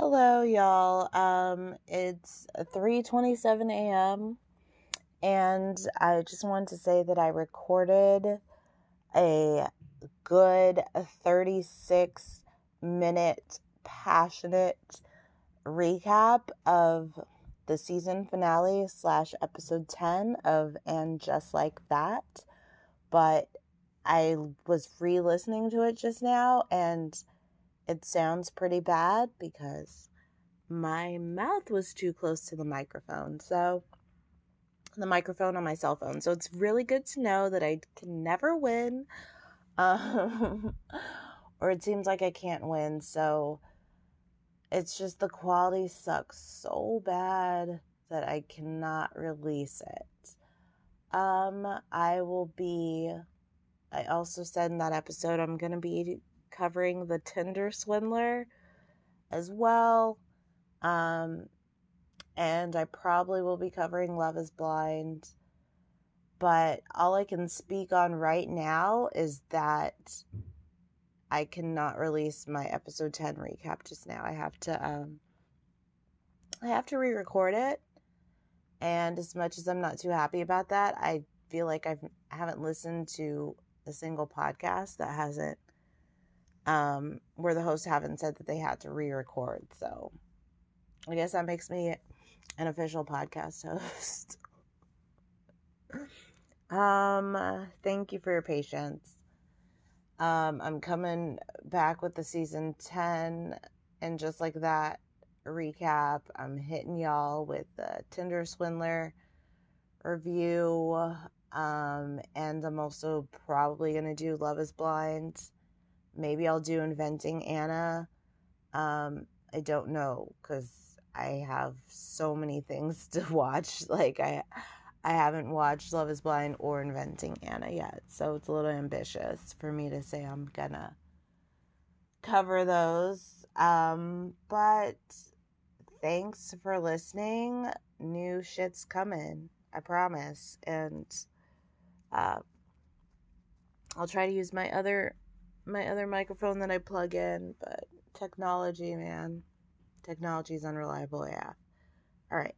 Hello, y'all. Um, it's 3:27 a.m. and I just wanted to say that I recorded a good 36 minute passionate recap of the season finale slash episode 10 of And Just Like That. But I was re listening to it just now and it sounds pretty bad because my mouth was too close to the microphone. So, the microphone on my cell phone. So, it's really good to know that I can never win. Um, or it seems like I can't win. So, it's just the quality sucks so bad that I cannot release it. Um, I will be. I also said in that episode I'm going to be covering the Tinder swindler as well. Um, and I probably will be covering Love is Blind. But all I can speak on right now is that I cannot release my episode 10 recap just now. I have to um I have to re-record it. And as much as I'm not too happy about that, I feel like I've I haven't listened to a single podcast that hasn't um, where the hosts haven't said that they had to re-record. So I guess that makes me an official podcast host. um, thank you for your patience. Um, I'm coming back with the season 10 and just like that recap, I'm hitting y'all with the Tinder Swindler review. Um, and I'm also probably going to do Love is Blind Maybe I'll do Inventing Anna. Um, I don't know because I have so many things to watch. Like I, I haven't watched Love Is Blind or Inventing Anna yet, so it's a little ambitious for me to say I'm gonna cover those. Um, but thanks for listening. New shit's coming, I promise, and uh, I'll try to use my other my other microphone that I plug in, but technology, man. Technology is unreliable, yeah. All right.